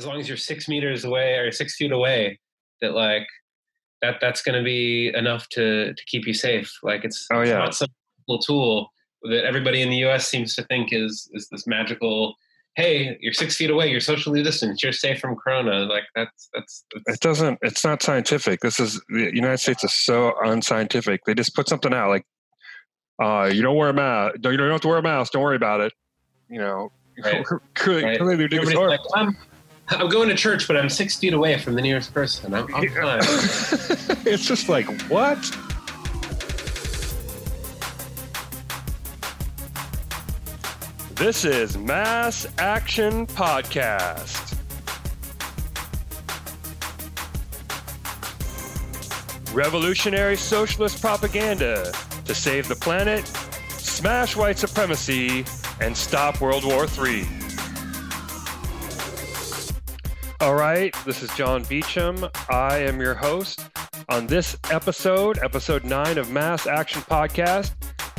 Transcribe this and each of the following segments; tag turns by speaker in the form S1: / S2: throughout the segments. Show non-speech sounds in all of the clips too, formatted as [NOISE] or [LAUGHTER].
S1: as long as you're six meters away or six feet away, that like that that's going to be enough to to keep you safe. Like it's,
S2: oh,
S1: it's
S2: yeah.
S1: not some tool that everybody in the U.S. seems to think is is this magical. Hey, you're six feet away. You're socially distanced. You're safe from corona. Like that's that's. that's
S2: It doesn't. It's not scientific. This is the United States is so unscientific. They just put something out like, uh, you don't wear a mask. You don't have to wear a mask. Don't worry about it. You know,
S1: Right. [LAUGHS]
S2: clearly,
S1: Right.
S2: clearly they're doing
S1: Everybody's
S2: this-
S1: like, I'm, I'm going to church, but I'm six feet away from the nearest person. I'm, I'm fine. [LAUGHS]
S2: it's just like what? This is Mass Action Podcast. Revolutionary socialist propaganda to save the planet, smash white supremacy, and stop World War III. All right, this is John Beecham. I am your host. On this episode, episode nine of Mass Action Podcast,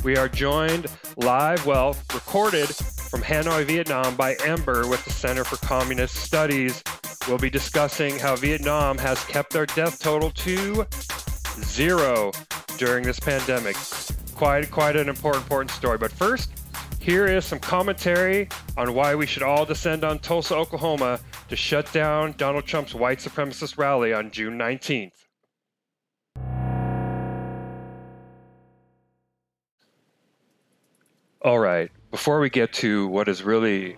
S2: we are joined live, well, recorded from Hanoi, Vietnam by Ember with the Center for Communist Studies. We'll be discussing how Vietnam has kept their death total to zero during this pandemic. Quite, quite an important, important story. But first, here is some commentary on why we should all descend on Tulsa, Oklahoma to shut down Donald Trump's white supremacist rally on June 19th. All right, before we get to what is really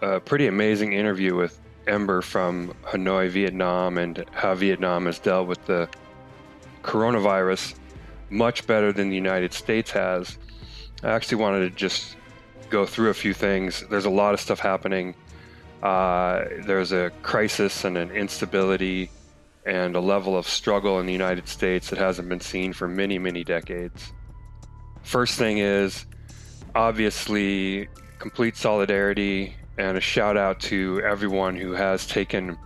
S2: a pretty amazing interview with Ember from Hanoi, Vietnam, and how Vietnam has dealt with the coronavirus much better than the United States has, I actually wanted to just go through a few things. There's a lot of stuff happening. Uh, there's a crisis and an instability and a level of struggle in the United States that hasn't been seen for many, many decades. First thing is obviously complete solidarity and a shout out to everyone who has taken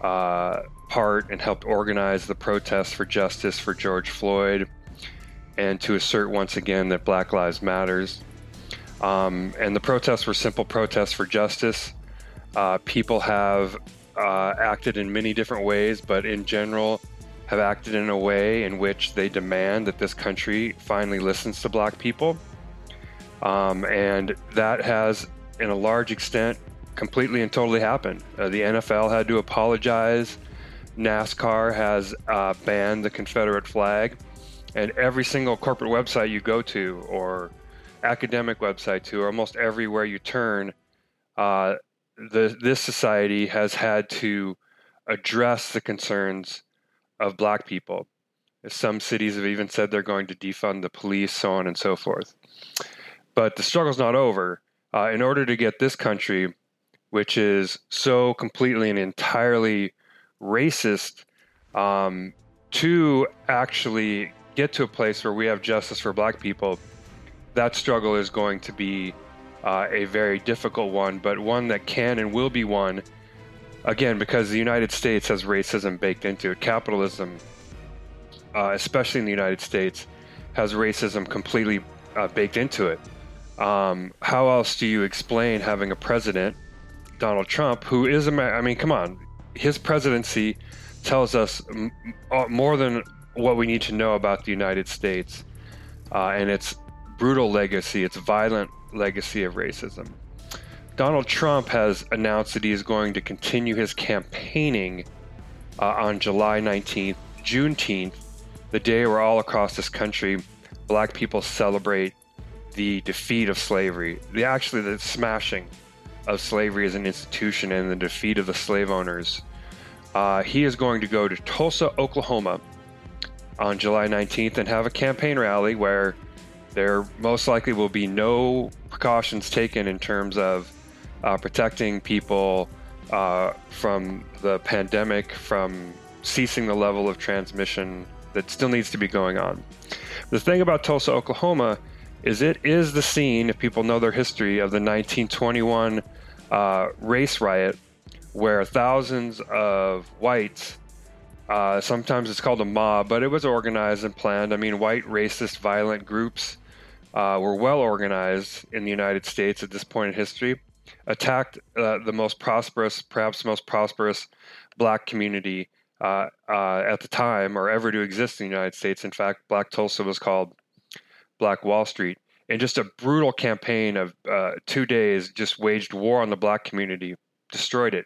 S2: uh, part and helped organize the protests for justice for George Floyd and to assert once again that Black Lives Matters. Um, and the protests were simple protests for justice. Uh, people have uh, acted in many different ways, but in general, have acted in a way in which they demand that this country finally listens to black people. Um, and that has, in a large extent, completely and totally happened. Uh, the NFL had to apologize. NASCAR has uh, banned the Confederate flag. And every single corporate website you go to, or academic website to, almost everywhere you turn, uh, the, this society has had to address the concerns of black people. Some cities have even said they're going to defund the police, so on and so forth. But the struggle's not over. Uh, in order to get this country, which is so completely and entirely racist, um, to actually get to a place where we have justice for black people, that struggle is going to be uh, a very difficult one, but one that can and will be won. Again, because the United States has racism baked into it. Capitalism, uh, especially in the United States, has racism completely uh, baked into it. Um, how else do you explain having a president, Donald Trump, who is a I mean, come on, his presidency tells us m- more than what we need to know about the United States uh, and its brutal legacy, its violent legacy of racism. Donald Trump has announced that he is going to continue his campaigning uh, on July 19th, Juneteenth, the day where all across this country black people celebrate the defeat of slavery, the actually the smashing of slavery as an institution and the defeat of the slave owners. Uh, he is going to go to Tulsa, Oklahoma on July 19th and have a campaign rally where there most likely will be no precautions taken in terms of uh, protecting people uh, from the pandemic, from ceasing the level of transmission that still needs to be going on. The thing about Tulsa, Oklahoma, is it is the scene, if people know their history, of the 1921 uh, race riot, where thousands of whites, uh, sometimes it's called a mob, but it was organized and planned. I mean, white racist violent groups uh, were well organized in the United States at this point in history. attacked uh, the most prosperous, perhaps most prosperous black community uh, uh, at the time or ever to exist in the United States. In fact, Black Tulsa was called Black Wall Street. And just a brutal campaign of uh, two days just waged war on the black community, destroyed it.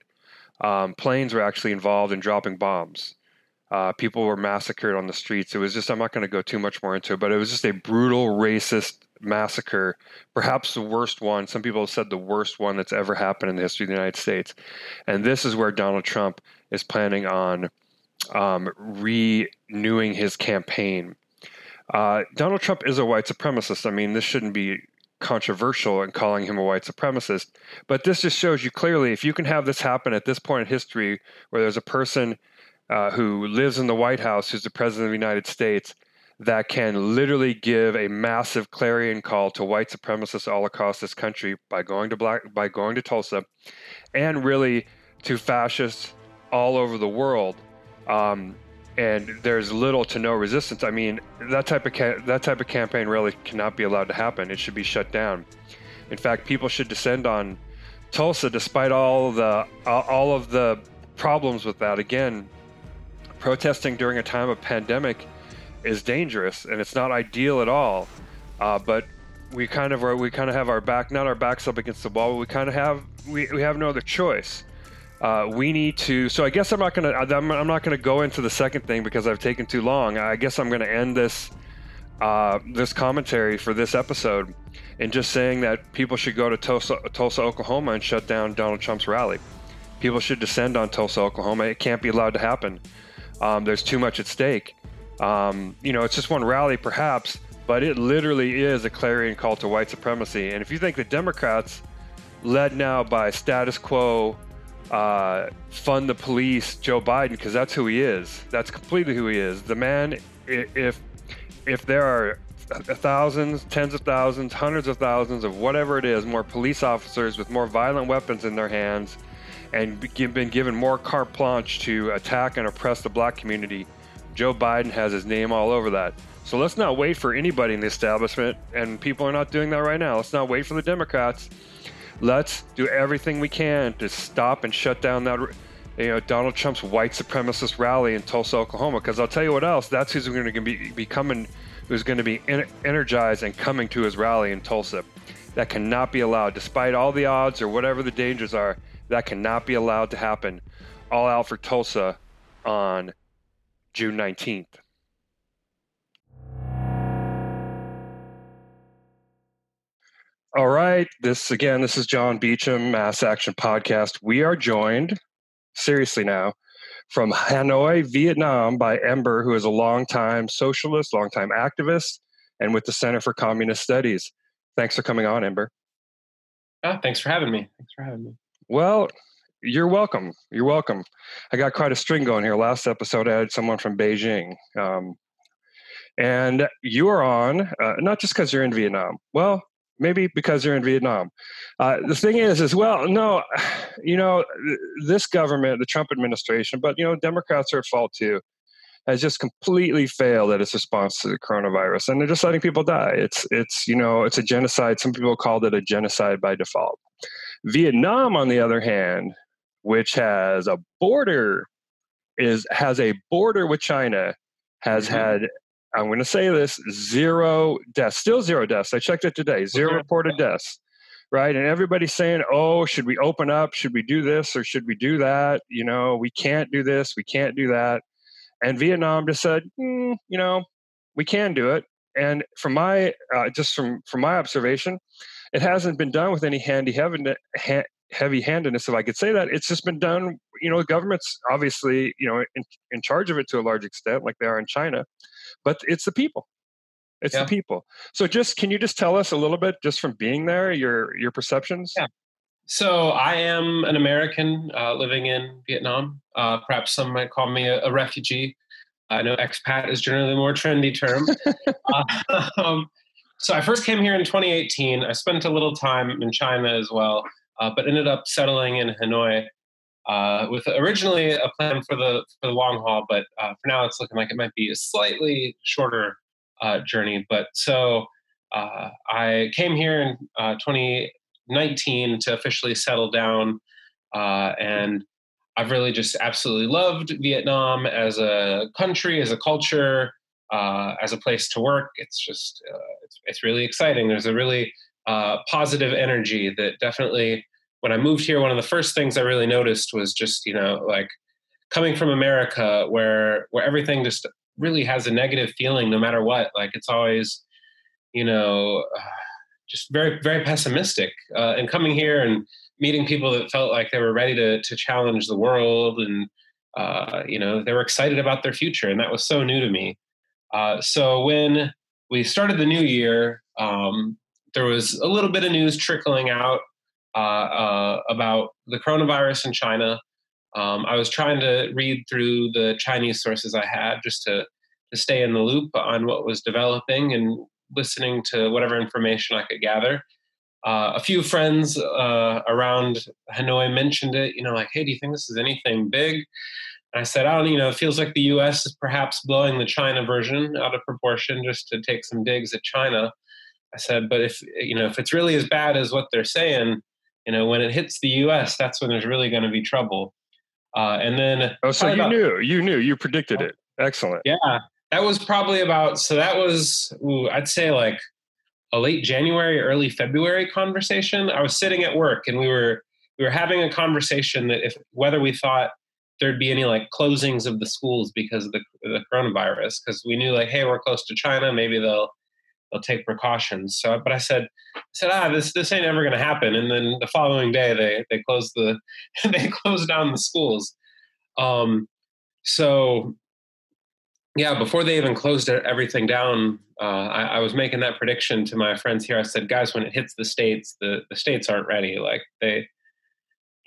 S2: Um, planes were actually involved in dropping bombs. Uh, people were massacred on the streets. It was just, I'm not going to go too much more into it, but it was just a brutal, racist massacre, perhaps the worst one. Some people have said the worst one that's ever happened in the history of the United States. And this is where Donald Trump is planning on um, renewing his campaign. Uh, Donald Trump is a white supremacist. I mean, this shouldn't be controversial in calling him a white supremacist, but this just shows you clearly if you can have this happen at this point in history where there's a person uh, who lives in the White House who's the president of the United States that can literally give a massive clarion call to white supremacists all across this country by going to black by going to Tulsa, and really to fascists all over the world. Um, and there's little to no resistance. I mean, that type of ca- that type of campaign really cannot be allowed to happen. It should be shut down. In fact, people should descend on Tulsa, despite all the all of the problems with that. Again, protesting during a time of pandemic is dangerous and it's not ideal at all. Uh, but we kind of are, we kind of have our back, not our backs up against the wall, but we kind of have we, we have no other choice. Uh, we need to. So I guess I'm not gonna I'm, I'm not gonna go into the second thing because I've taken too long. I guess I'm gonna end this uh, this commentary for this episode in just saying that people should go to Tulsa, Tulsa, Oklahoma, and shut down Donald Trump's rally. People should descend on Tulsa, Oklahoma. It can't be allowed to happen. Um, there's too much at stake. Um, you know, it's just one rally, perhaps, but it literally is a clarion call to white supremacy. And if you think the Democrats, led now by status quo, uh, fund the police, Joe Biden, because that's who he is. That's completely who he is. The man, if if there are thousands, tens of thousands, hundreds of thousands of whatever it is, more police officers with more violent weapons in their hands, and been given more carte blanche to attack and oppress the black community Joe Biden has his name all over that. So let's not wait for anybody in the establishment, and people are not doing that right now. Let's not wait for the Democrats. Let's do everything we can to stop and shut down that, you know, Donald Trump's white supremacist rally in Tulsa, Oklahoma. Because I'll tell you what else, that's who's going to be, be coming, who's going to be energized and coming to his rally in Tulsa. That cannot be allowed, despite all the odds or whatever the dangers are. That cannot be allowed to happen. All out for Tulsa on June 19th. All right. This again, this is John Beecham, Mass Action Podcast. We are joined, seriously now, from Hanoi, Vietnam by Ember, who is a longtime socialist, longtime activist, and with the Center for Communist Studies. Thanks for coming on, Ember.
S1: Oh, ah, thanks for having me. Thanks for having me.
S2: Well, you're welcome. You're welcome. I got quite a string going here. Last episode, I had someone from Beijing. Um, and you are on, uh, not just because you're in Vietnam. Well, maybe because you're in Vietnam. Uh, the thing is, as well, no, you know, this government, the Trump administration, but, you know, Democrats are at fault too, has just completely failed at its response to the coronavirus. And they're just letting people die. It's, it's, you know, it's a genocide. Some people called it a genocide by default. Vietnam, on the other hand, which has a border is has a border with China, has mm-hmm. had I'm going to say this zero deaths, still zero deaths. I checked it today, zero reported deaths. Right. And everybody's saying, oh, should we open up? Should we do this or should we do that? You know, we can't do this. We can't do that. And Vietnam just said, mm, you know, we can do it. And from my, uh, just from, from my observation, it hasn't been done with any handy heavy handedness, if I could say that. It's just been done, you know, the government's obviously, you know, in, in charge of it to a large extent, like they are in China, but it's the people. It's yeah. the people. So just can you just tell us a little bit just from being there, your your perceptions?
S1: Yeah. So I am an American uh, living in Vietnam. Uh, perhaps some might call me a, a, refugee. I know expat is generally a more trendy term. uh, [LAUGHS] [LAUGHS] um, so I first came here in 2018. I spent a little time in China as well uh, but ended up settling in Hanoi uh, with originally a plan for the for the long haul, but uh, for now it's looking like it might be a slightly shorter uh, journey. But so uh, I came here in 2019 to officially settle down. Uh, and I've really just absolutely loved Vietnam as a country, as a culture, uh, as a place to work. It's just, uh, it's, it's, really exciting. There's a really uh, positive energy that definitely, when I moved here, one of the first things I really noticed was just, you know, like coming from America where, where everything just really has a negative feeling no matter what. Like it's always, you know, just very very pessimistic. Uh, and coming here and meeting people that felt like they were ready to to challenge the world and uh, you know they were excited about their future, and that was so new to me. Uh, so when we started the new year, um, there was a little bit of news trickling out uh, uh, about the coronavirus in China. Um, I was trying to read through the Chinese sources I had just to to stay in the loop on what was developing and listening to whatever information I could gather. Uh, a few friends uh, around Hanoi mentioned it, you know, like, hey, do you think this is anything big? I said, I don't, you know, it feels like the US is perhaps blowing the China version out of proportion just to take some digs at China. I said, but if, you know, if it's really as bad as what they're saying, you know, when it hits the US, that's when there's really going to be trouble. Uh, and then.
S2: Oh, so you about, knew, you knew, you predicted it. Excellent.
S1: Yeah that was probably about so that was ooh, I'd say like a late January, early February conversation. I was sitting at work and we were we were having a conversation that if whether we thought there'd be any like closings of the schools because of the, the coronavirus because we knew like hey we're close to China maybe they'll they'll take precautions so but I said I said ah this this ain't ever going to happen and then the following day they they closed the [LAUGHS] they closed down the schools um so yeah, before they even closed everything down, uh, I, I, was making that prediction to my friends here. I said, guys, when it hits the states, the, the states aren't ready. Like they,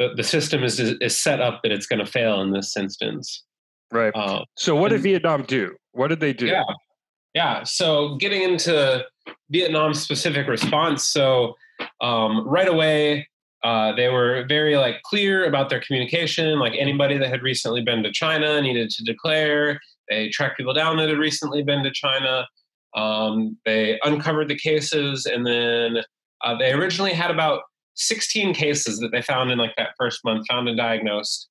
S1: the, the system is, is set up that it's going to fail in this instance.
S2: Right. Uh, so what did Vietnam do? What did they do?
S1: Yeah. Yeah. So getting into Vietnam's specific response. So um, right away, uh, they were very like clear about their communication. Like anybody that had recently been to China needed to declare they tracked people down that had recently been to China. Um, they uncovered the cases, and then uh, they originally had about 16 cases that they found in like that first month, found and diagnosed.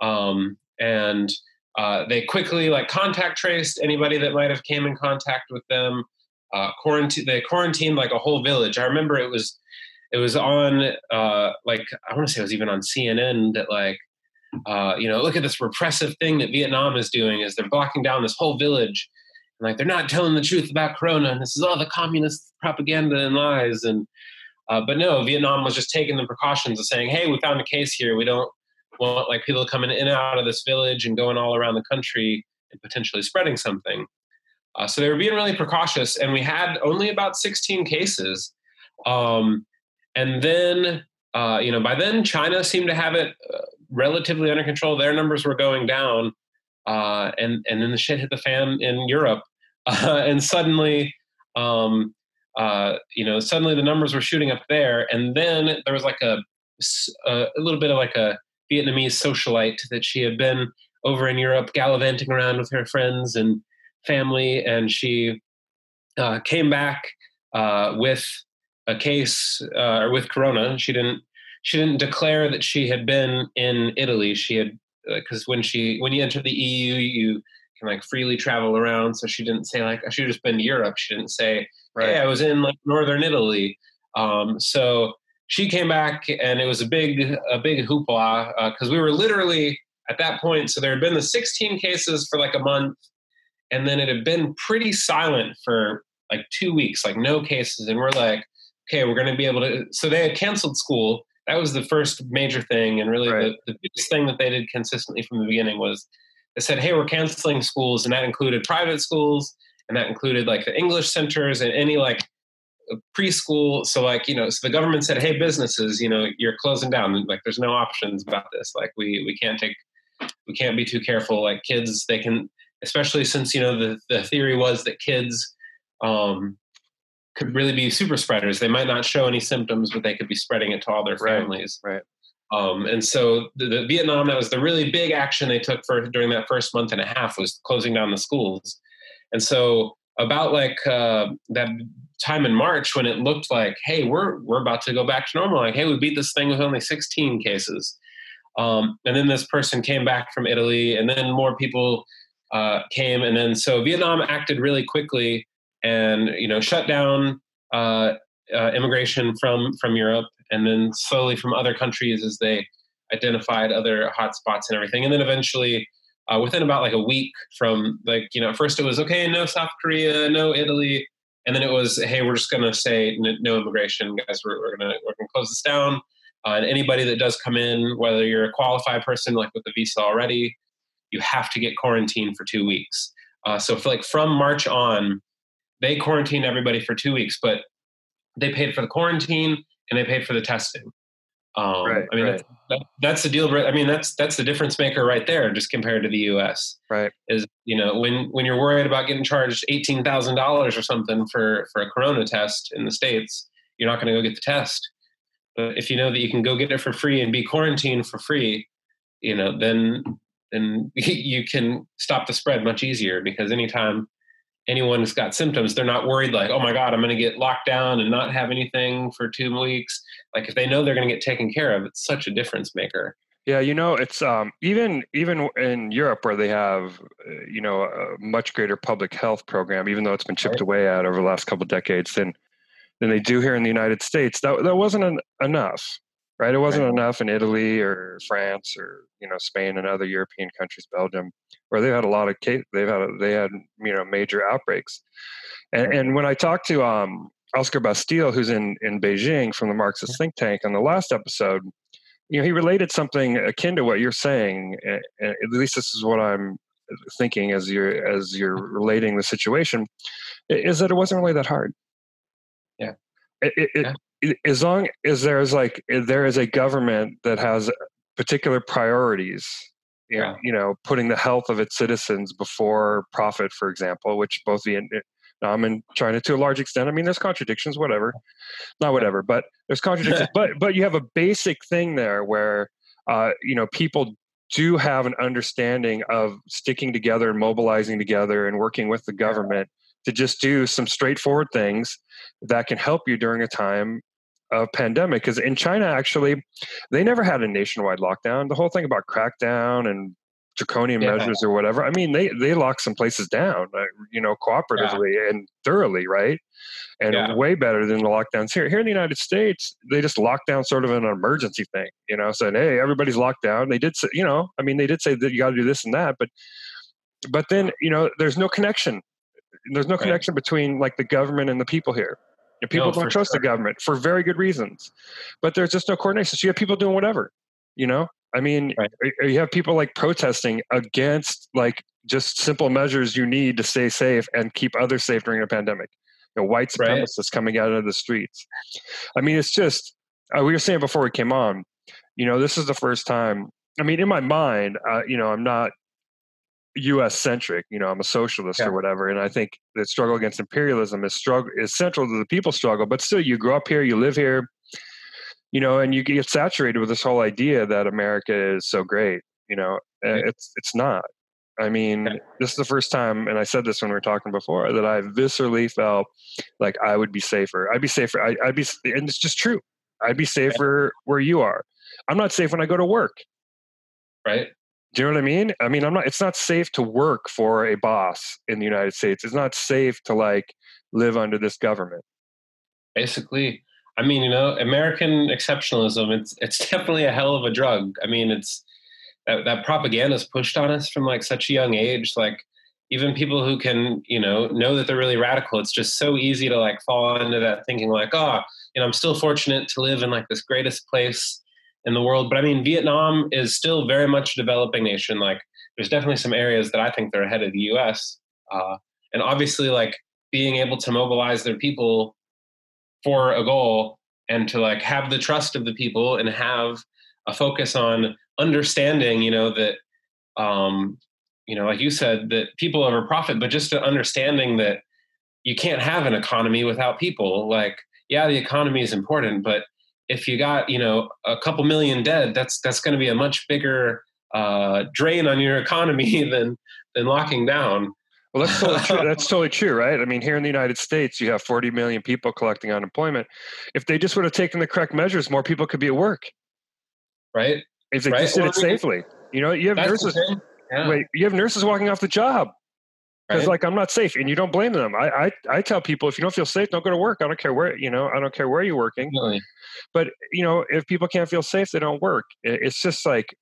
S1: Um, and uh, they quickly like contact traced anybody that might have came in contact with them. Uh, quarantine. They quarantined like a whole village. I remember it was it was on uh, like I want to say it was even on CNN that like uh, you know, look at this repressive thing that Vietnam is doing is they're blocking down this whole village. And like they're not telling the truth about Corona, and this is all the communist propaganda and lies. And uh, but no, Vietnam was just taking the precautions of saying, "Hey, we found a case here. We don't want like people coming in and out of this village and going all around the country and potentially spreading something." Uh, so they were being really precautious, and we had only about 16 cases. Um, and then, uh, you know, by then China seemed to have it uh, relatively under control. Their numbers were going down, uh, and and then the shit hit the fan in Europe, [LAUGHS] and suddenly, um, uh, you know, suddenly the numbers were shooting up there, and then there was like a a, a little bit of like a Vietnamese socialite that she had been over in Europe gallivanting around with her friends and family, and she uh, came back uh, with a case uh, or with Corona. She didn't she didn't declare that she had been in Italy. She had because uh, when she when you enter the EU, you can like freely travel around. So she didn't say like I should have just been to Europe. She didn't say, right. "Hey, I was in like northern Italy." Um, so she came back, and it was a big a big hoopla because uh, we were literally at that point. So there had been the 16 cases for like a month, and then it had been pretty silent for like two weeks, like no cases, and we're like, okay, we're going to be able to. So they had canceled school that was the first major thing, and really right. the, the biggest thing that they did consistently from the beginning was they said, "Hey, we're canceling schools," and that included private schools, and that included like the English centers and any like preschool. So like you know, so the government said, "Hey, businesses, you know, you're closing down. Like, there's no options about this. Like, we we can't take, we can't be too careful. Like, kids, they can, especially since you know the the theory was that kids." Um, could really be super spreaders. They might not show any symptoms, but they could be spreading it to all their families.
S2: Right. right.
S1: Um, and so the, the, Vietnam, that was the really big action they took for during that first month and a half was closing down the schools. And so about like uh, that time in March when it looked like, hey, we're we're about to go back to normal. Like, hey, we beat this thing with only 16 cases. Um, and then this person came back from Italy, and then more people uh, came, and then so Vietnam acted really quickly and you know shut down uh, uh, immigration from from Europe, and then slowly from other countries as they identified other hotspots and everything, and then eventually. Uh, within about like a week from like you know first it was okay no south korea no italy and then it was hey we're just going to say no immigration guys we're, we're going to we're to close this down uh, and anybody that does come in whether you're a qualified person like with the visa already you have to get quarantined for two weeks uh, so for like from march on they quarantined everybody for two weeks but they paid for the quarantine and they paid for the testing um, right, I mean, right. that's, that, that's the deal. I mean, that's that's the difference maker right there, just compared to the U.S.
S2: Right.
S1: Is you know when when you're worried about getting charged eighteen thousand dollars or something for for a corona test in the states, you're not going to go get the test. But if you know that you can go get it for free and be quarantined for free, you know, then then [LAUGHS] you can stop the spread much easier because anytime anyone who's got symptoms, they're not worried like, oh my God, I'm going to get locked down and not have anything for two weeks. Like if they know they're going to get taken care of, it's such a difference maker.
S2: Yeah, you know, it's um, even even in Europe where they have, uh, you know, a much greater public health program, even though it's been chipped right. away at over the last couple of decades than than they do here in the United States. That that wasn't an, enough, right? It wasn't right. enough in Italy or France or you know Spain and other European countries, Belgium, where they've had a lot of case, they've had a, they had you know major outbreaks, and and when I talked to um, Oscar Bastille, who's in in Beijing from the Marxist think tank, on the last episode, you know he related something akin to what you're saying. At least this is what I'm thinking as you're as you're relating the situation, is that it wasn't really that hard.
S1: Yeah.
S2: It, it, yeah. As long as there's like there is a government that has particular priorities you know, yeah. you know putting the health of its citizens before profit for example which both Vietnam and China to a large extent. I mean there's contradictions whatever. Not whatever but there's contradictions. [LAUGHS] But but you have a basic thing there where uh, you know people do have an understanding of sticking together and mobilizing together and working with the government to just do some straightforward things that can help you during a time of pandemic because in China actually they never had a nationwide lockdown. The whole thing about crackdown and draconian yeah. measures or whatever. I mean, they they lock some places down, you know, cooperatively yeah. and thoroughly, right? And yeah. way better than the lockdowns here. Here in the United States, they just locked down sort of an emergency thing, you know, saying, "Hey, everybody's locked down." They did, say, you know, I mean, they did say that you got to do this and that, but but then you know, there's no connection. There's no right. connection between like the government and the people here. And people no, don't trust sure. the government for very good reasons. But there's just no coordination. So you have people doing whatever, you know? I mean, right. you have people like protesting against like just simple measures you need to stay safe and keep others safe during a pandemic. You know, white supremacists right. coming out of the streets. I mean, it's just, uh, we were saying before we came on, you know, this is the first time. I mean, in my mind, uh, you know, I'm not U.S. centric. You know, I'm a socialist yeah. or whatever, and I think the struggle against imperialism is struggle is central to the people's struggle. But still, you grow up here, you live here, you know, and you get saturated with this whole idea that America is so great. You know, mm-hmm. it's it's not. I mean, yeah. this is the first time, and I said this when we were talking before, that I viscerally felt like I would be safer. I'd be safer. I, would be, and it's just true. I'd be safer yeah. where you are. I'm not safe when I go to work.
S1: Right.
S2: Do you know what I mean? I mean, I'm not. It's not safe to work for a boss in the United States. It's not safe to like live under this government.
S1: Basically, I mean, you know, American exceptionalism. It's it's [LAUGHS] definitely a hell of a drug. I mean, it's that, that propaganda is pushed on us from like such a young age. Like even people who can, you know, know that they're really radical. It's just so easy to like fall into that thinking, like, oh, you know, I'm still fortunate to live in like this greatest place in the world. But I mean, Vietnam is still very much a developing nation. Like, there's definitely some areas that I think they're ahead of the U.S. Uh, and obviously, like being able to mobilize their people for a goal and to like have the trust of the people and have a focus on understanding, you know, that, um, you know, like you said, that people over profit, but just understanding that you can't have an economy without people. Like, yeah, the economy is important, but if you got you know a couple million dead, that's that's going to be a much bigger uh, drain on your [LAUGHS] economy than than locking down.
S2: Well, that's totally true. [LAUGHS] That's totally true, right? I mean, here in the United States, you have 40 million people collecting unemployment. If they just would have taken the correct measures, more people could be at work.
S1: Right.
S2: If they
S1: Right.
S2: just did it safely, you know, you have nurses.
S1: Yeah.
S2: Wait, you have nurses walking off the job because,
S1: right?
S2: like, I'm not safe, and you don't blame them. I, I, I tell people if you don't feel safe, don't go to work. I don't care where, you know, I don't care where you're working.
S1: Definitely.
S2: But you know, if people can't feel safe, they don't work. It- It's just like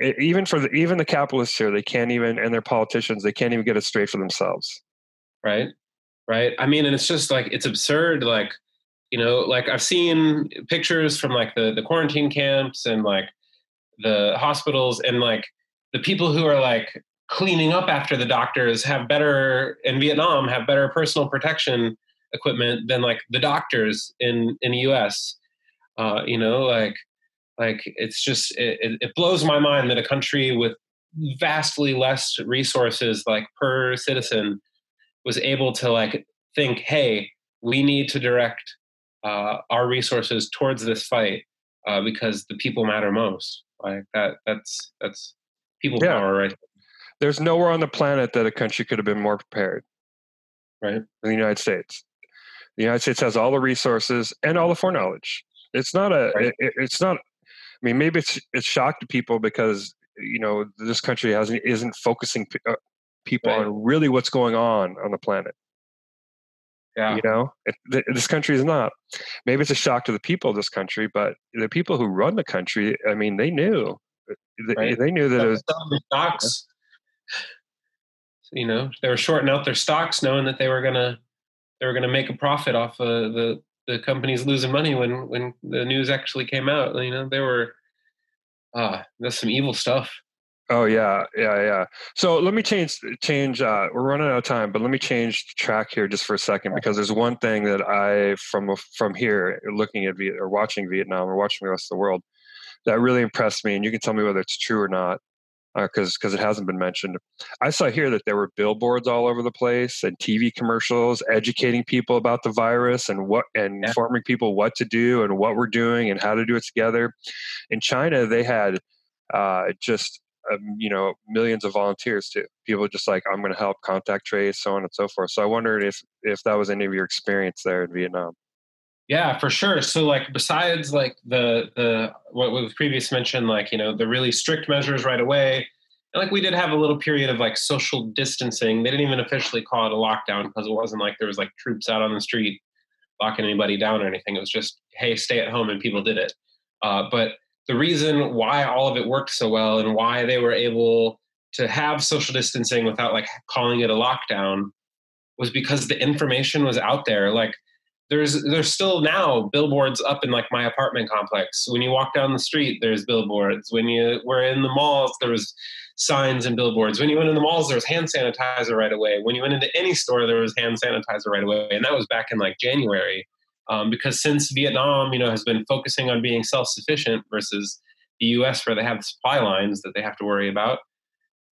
S2: even for the even the capitalists here, they can't even, and their politicians, they can't even get it straight for themselves.
S1: right right i mean and it's just like it's absurd like you know like i've seen pictures from like the the quarantine camps and like the hospitals and like the people who are like cleaning up after the doctors have better in vietnam have better personal protection equipment than like the doctors in in the us uh you know like like it's just it, it blows my mind that a country with vastly less resources like per citizen was able to like think hey we need to direct uh, our resources towards this fight uh, because the people matter most. Like that that's that's people
S2: Yeah.
S1: power right
S2: There's nowhere on the planet that a country could have been more prepared
S1: right
S2: than the United States. The United States has all the resources and all the foreknowledge. It's not a.
S1: Right.
S2: It, it's not. I mean, maybe it's it's shock to people because you know this country hasn't isn't focusing uh, people
S1: Right.
S2: on really what's going on on the planet.
S1: yeah
S2: You know, if th- this country is not. Maybe it's a shock to the people of this country, but the people who run the country, I mean, they knew. They,
S1: Right.
S2: they knew that it was.
S1: Stocks you know they were shorting out their stocks knowing that they were gonna they were gonna make a profit off of the the companies losing money when when the news actually came out you know they were ah that's some evil stuff
S2: Oh yeah, yeah, yeah. So let me change change. Uh, we're running out of time, but let me change track here just for a second because there's one thing that I from from here looking at Viet, or watching Vietnam or watching the rest of the world that really impressed me, and you can tell me whether it's true or not because because it hasn't been mentioned. I saw here that there were billboards all over the place and TV commercials educating people about the virus and what and
S1: Yeah.
S2: informing people what to do and what we're doing and how to do it together. In China, they had uh, just um, you know millions of volunteers too. People just like I'm going to help contact trace, so on and so forth. So I wondered if if that was any of your experience there in Vietnam.
S1: Yeah, for sure. So like besides like the the what was previous mentioned, like, you know, the really strict measures right away. And like we did have a little period of like social distancing. They didn't even officially call it a lockdown because it wasn't like there was like troops out on the street locking anybody down or anything. It was just, hey, stay at home and people did it. Uh, but the reason why all of it worked so well and why they were able to have social distancing without like calling it a lockdown was because the information was out there. Like there's there's still now billboards up in like my apartment complex. When you walk down the street, there's billboards. When you were in the malls, there was signs and billboards. When you went in the malls, there was hand sanitizer right away. When you went into any store, there was hand sanitizer right away, and that was back in like January. Um, because since Vietnam, you know, has been focusing on being self-sufficient versus the U.S., where they have supply lines that they have to worry about,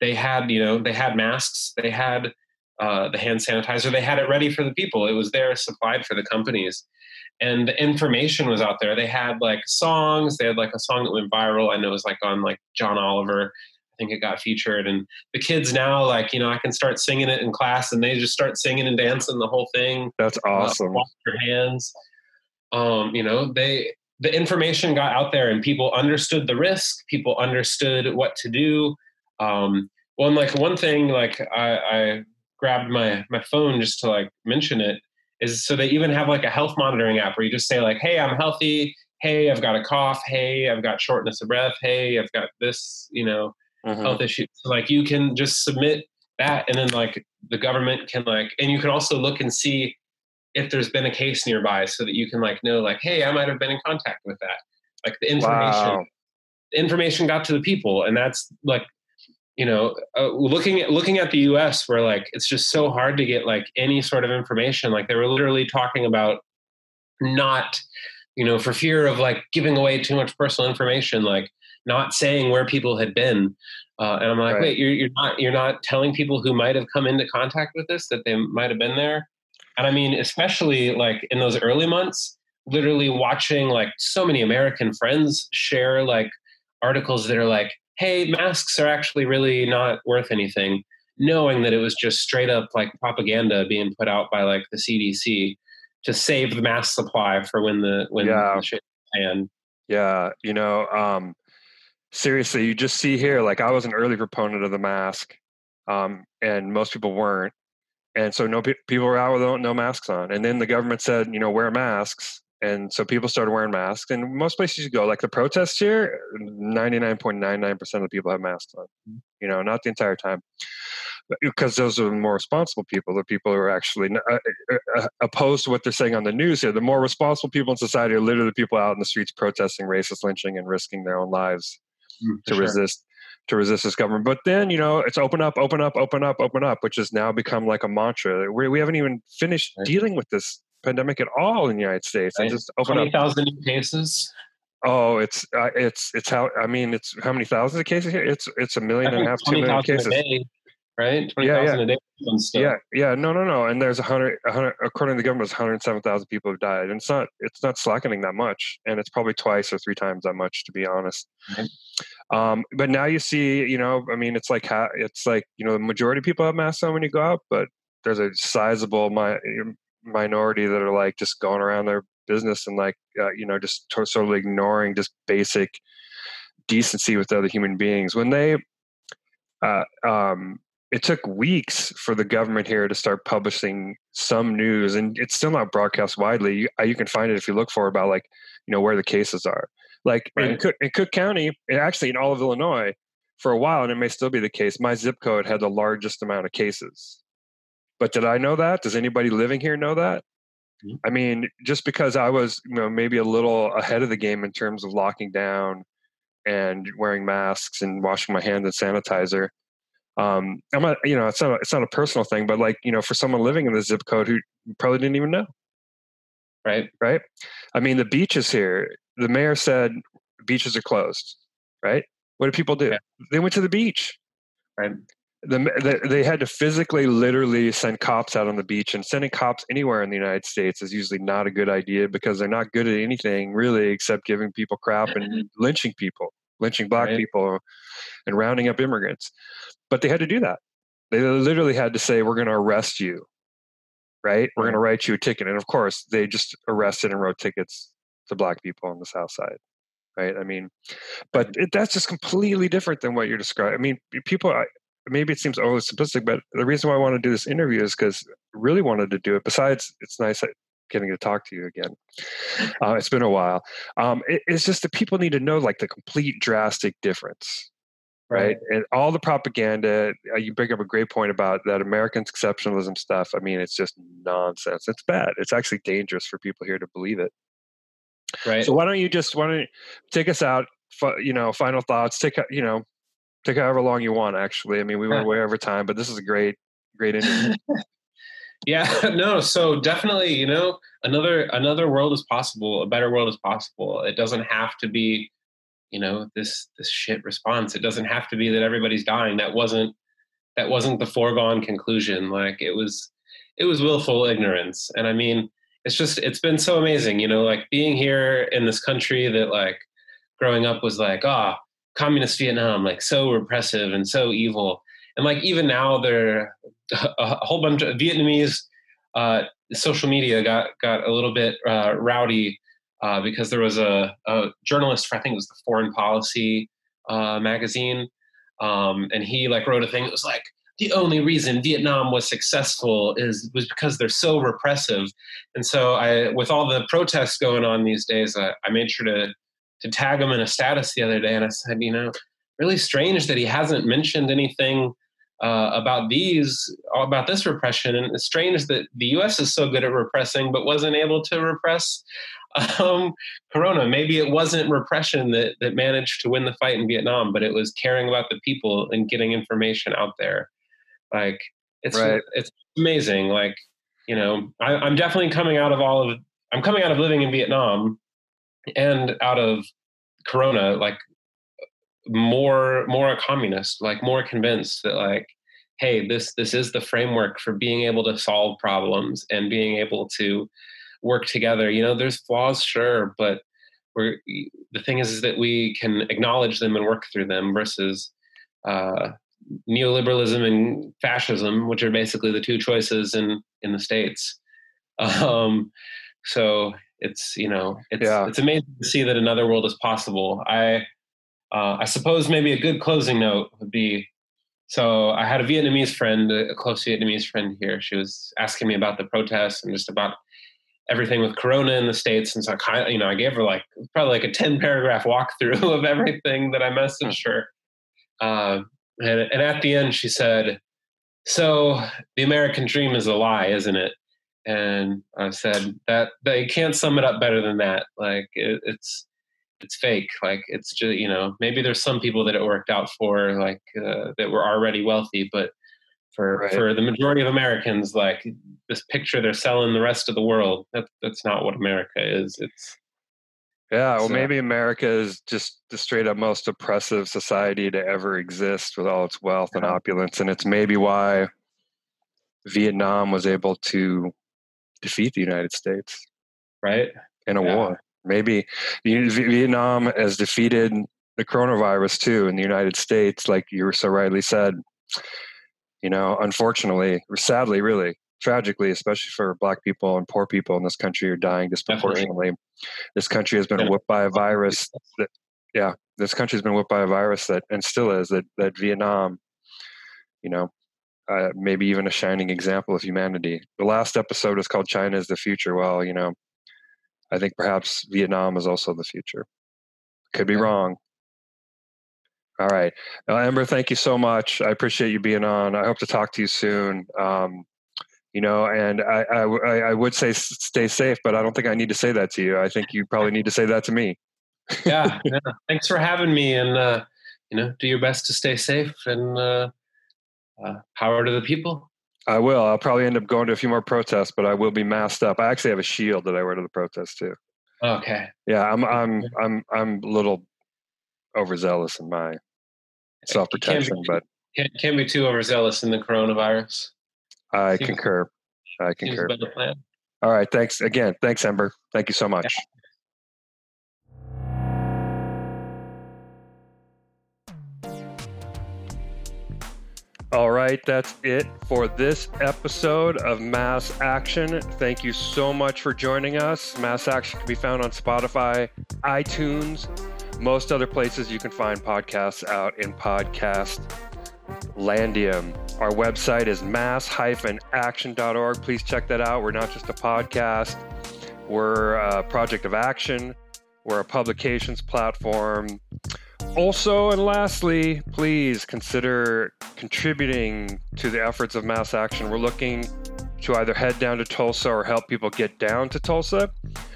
S1: they had, you know, they had masks, they had uh, the hand sanitizer. They had it ready for the people. It was there supplied for the companies. And the information was out there. They had like songs. They had like a song that went viral. I know it was like on like John Oliver. I think it got featured. And the kids now, like, you know, I can start singing it in class and they just start singing and dancing the whole thing.
S2: That's awesome.
S1: Uh, wash your hands. Um, you know, they the information got out there and people understood the risk. People understood what to do. Um, well, and like one thing, like I, I grabbed my my phone just to like mention it is so they even have like a health monitoring app where you just say like, "Hey, I'm healthy. Hey, I've got a cough. Hey, I've got shortness of breath. Hey, I've got this, you know,
S2: Mhm.
S1: health issue." So, like you can just submit that, and then like the government can like, and you can also look and see if there's been a case nearby, so that you can like know like, "Hey, I might have been in contact with that." Like the information
S2: Wow.
S1: the information got to the people and that's like you know uh, looking at looking at the US where like it's just so hard to get like any sort of information. Like they were literally talking about not you know for fear of like giving away too much personal information like not saying where people had been. Uh, and I'm like
S2: Right.
S1: wait you're, you're not you're not telling people who might have come into contact with this that they might have been there? And I mean especially like in those early months literally watching like so many American friends share like articles that are like, hey, masks are actually really not worth anything. knowing that it was just straight up like propaganda being put out by like the CDC to save the mask supply for when the when
S2: Yeah.
S1: the shit and
S2: Yeah, you know, um, seriously, you just see here, like I was an early proponent of the mask, um, and most people weren't, and so no pe- people were out with no masks on, and then the government said, you know, wear masks, and so people started wearing masks, and most places you go, like the protests here, ninety nine point nine nine percent of the people have masks on, you know, not the entire time. Because those are the more responsible people, the people who are actually uh, uh, uh, opposed to what they're saying on the news here. The more responsible people in society are literally the people out in the streets protesting racist lynching and risking their own lives
S1: for
S2: to
S1: sure.
S2: resist to resist this government. But then you know it's open up, open up, open up, open up, which has now become like a mantra. We we haven't even finished
S1: Right.
S2: dealing with this pandemic at all in the United States, and just open
S1: twenty
S2: up.
S1: thousand new cases.
S2: Oh, it's uh, it's it's how I mean it's how many thousands of cases here? It's it's a million and a half, two
S1: twenty
S2: million
S1: thousand
S2: cases.
S1: a day, right? Twenty
S2: Yeah,
S1: thousand a day.
S2: Yeah, yeah, no, no, no. And there's a hundred, hundred, according to the government, 107,000 people have died, and it's not, it's not slackening that much, and it's probably twice or three times that much, to be honest. Um, but now you see, you know, I mean, it's like, ha- it's like, you know, the majority of people have masks on when you go out, but there's a sizable mi- minority that are like just going around their business and like, uh, you know, just to- totally ignoring just basic decency with other human beings. When they. Uh, um, it took weeks for the government here to start publishing some news and it's still not broadcast widely. You, uh, you can find it if you look for about like you know where the cases are. Like in, cook, in cook county and actually in all of illinois for a while and it may still be the case my zip code had the largest amount of cases but did i know that does anybody living here know that
S1: Mhm.
S2: i mean just because i was you know maybe a little ahead of the game in terms of locking down and wearing masks and washing my hands and sanitizer um, I'm not, you know, it's not, it's not a personal thing, but like, you know, for someone living in the zip code who probably didn't even know,
S1: Right.
S2: right? I mean, the beaches here, the mayor said beaches are closed, right? What did people do?
S1: Yeah.
S2: They went to the beach.
S1: Right.
S2: The, the, they had to physically, literally send cops out on the beach, and sending cops anywhere in the United States is usually not a good idea because they're not good at anything really except giving people crap and mm-hmm. lynching people, lynching black
S1: Right.
S2: people, and rounding up immigrants. But they had to do that. They literally had to say, "We're going to arrest you." Right? We're going to write you a ticket, and of course, they just arrested and wrote tickets to black people on the South Side. Right? I mean, but it, that's just completely different than what you're describing. I mean, people. I, maybe it seems overly simplistic, but the reason why I want to do this interview is because I really wanted to do it. Besides, it's nice getting to talk to you again. [LAUGHS] Uh, it's been a while. Um, it, it's just that people need to know like the complete drastic difference right? And all the propaganda, uh, you bring up a great point about that American exceptionalism stuff. I mean, it's just nonsense. It's bad. It's actually dangerous for people here to believe it.
S1: Right.
S2: So why don't you just why don't you take us out? You know, final thoughts. Take you know, take however long you want. Actually, I mean, we went [LAUGHS] way over time, but this is a great, great interview. [LAUGHS]
S1: yeah [LAUGHS] no so definitely you know another another world is possible a better world is possible. It doesn't have to be you know this this shit response. It doesn't have to be that everybody's dying. That wasn't that wasn't the foregone conclusion. Like it was it was willful ignorance. And i mean it's just it's been so amazing you know like being here in this country that like growing up was like ah communist vietnam like so repressive and so evil. And like even now there a whole bunch of Vietnamese uh, social media got got a little bit uh, rowdy uh, because there was a, a, journalist for I think it was the Foreign Policy uh, magazine, um, and he like wrote a thing that was like the only reason Vietnam was successful is was because they're so repressive, and so I with all the protests going on these days, I, I made sure to to tag him in a status the other day, and I said, you know, really strange that he hasn't mentioned anything uh, about these, about this repression. And it's strange that the U.S. is so good at repressing, but wasn't able to repress [LAUGHS] um, Corona. Maybe it wasn't repression that that managed to win the fight in Vietnam, but it was caring about the people and getting information out there. Like it's
S2: Right.
S1: it's amazing. Like you know, I, I'm definitely coming out of all of. I'm coming out of living in Vietnam and out of Corona, like more more a communist like more convinced that like hey this this is the framework for being able to solve problems and being able to work together you know there's flaws sure but we're the thing is, is that we can acknowledge them and work through them versus uh neoliberalism and fascism, which are basically the two choices in in the states. [LAUGHS] Um, so it's you know it's yeah. it's amazing to see that another world is possible. I uh, I suppose maybe a good closing note would be so I had a Vietnamese friend, a close Vietnamese friend here. She was asking me about the protests and just about everything with Corona in the states. And so I kind of, you know, I gave her like probably like a ten paragraph walkthrough [LAUGHS] of everything that I messaged her. Uh, and, and at the end, she said, "So the American dream is a lie, isn't it?" And I said that they can't sum it up better than that. Like it, it's it's fake. Like it's just you know maybe there's some people that it worked out for like uh, that were already wealthy, but for right. for the majority of Americans, like this picture they're selling the rest of the world, that that's not what America is. It's
S2: yeah, well, so. maybe America is just the straight up most oppressive society to ever exist with all its wealth and opulence, and it's maybe why Vietnam was able to defeat the United States,
S1: right,
S2: in a yeah. war. Maybe Vietnam has defeated the coronavirus too in the United States, like you so rightly said. You know, unfortunately, or sadly, really tragically, especially for Black people and poor people in this country, are dying disproportionately. Definitely. This country has been whipped by a virus that, yeah, this country has been whipped by a virus that, and still is that that Vietnam, you know, uh, maybe even a shining example of humanity. The last episode was called "China is the Future." Well, you know, I think perhaps Vietnam is also the future. Could be wrong. All right. Uh, Ember, thank you so much. I appreciate you being on. I hope to talk to you soon. Um, you know, and I, I, I would say stay safe, but I don't think I need to say that to you. I think you probably need to say that to me.
S1: yeah, [LAUGHS] yeah. Thanks for having me, and uh, you know, do your best to stay safe and uh, uh, power to the people.
S2: I will. I'll probably end up going to a few more protests, but I will be masked up. I actually have a shield that I wear to the protest too.
S1: Okay.
S2: Yeah, I'm I'm I'm I'm a little overzealous in my self protection, but
S1: can't, can't be too overzealous in the coronavirus.
S2: I seems, concur. I concur. All right. Thanks again. Thanks, Ember. Thank you so much. Yeah. All right, that's it for this episode of Mass Action. Thank you so much for joining us. Mass Action can be found on Spotify, iTunes, most other places you can find podcasts out in podcast landium. Our website is mass-action.org. Please check that out. We're not just a podcast, we're a project of action, we're a publications platform. Also, and lastly, please consider contributing to the efforts of mass action. We're looking to either head down to Tulsa or help people get down to Tulsa.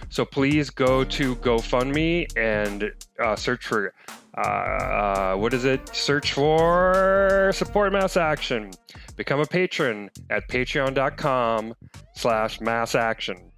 S2: So please go to GoFundMe and uh, search for uh, uh, what is it? Search for support mass action. Become a patron at patreon.com slash mass action.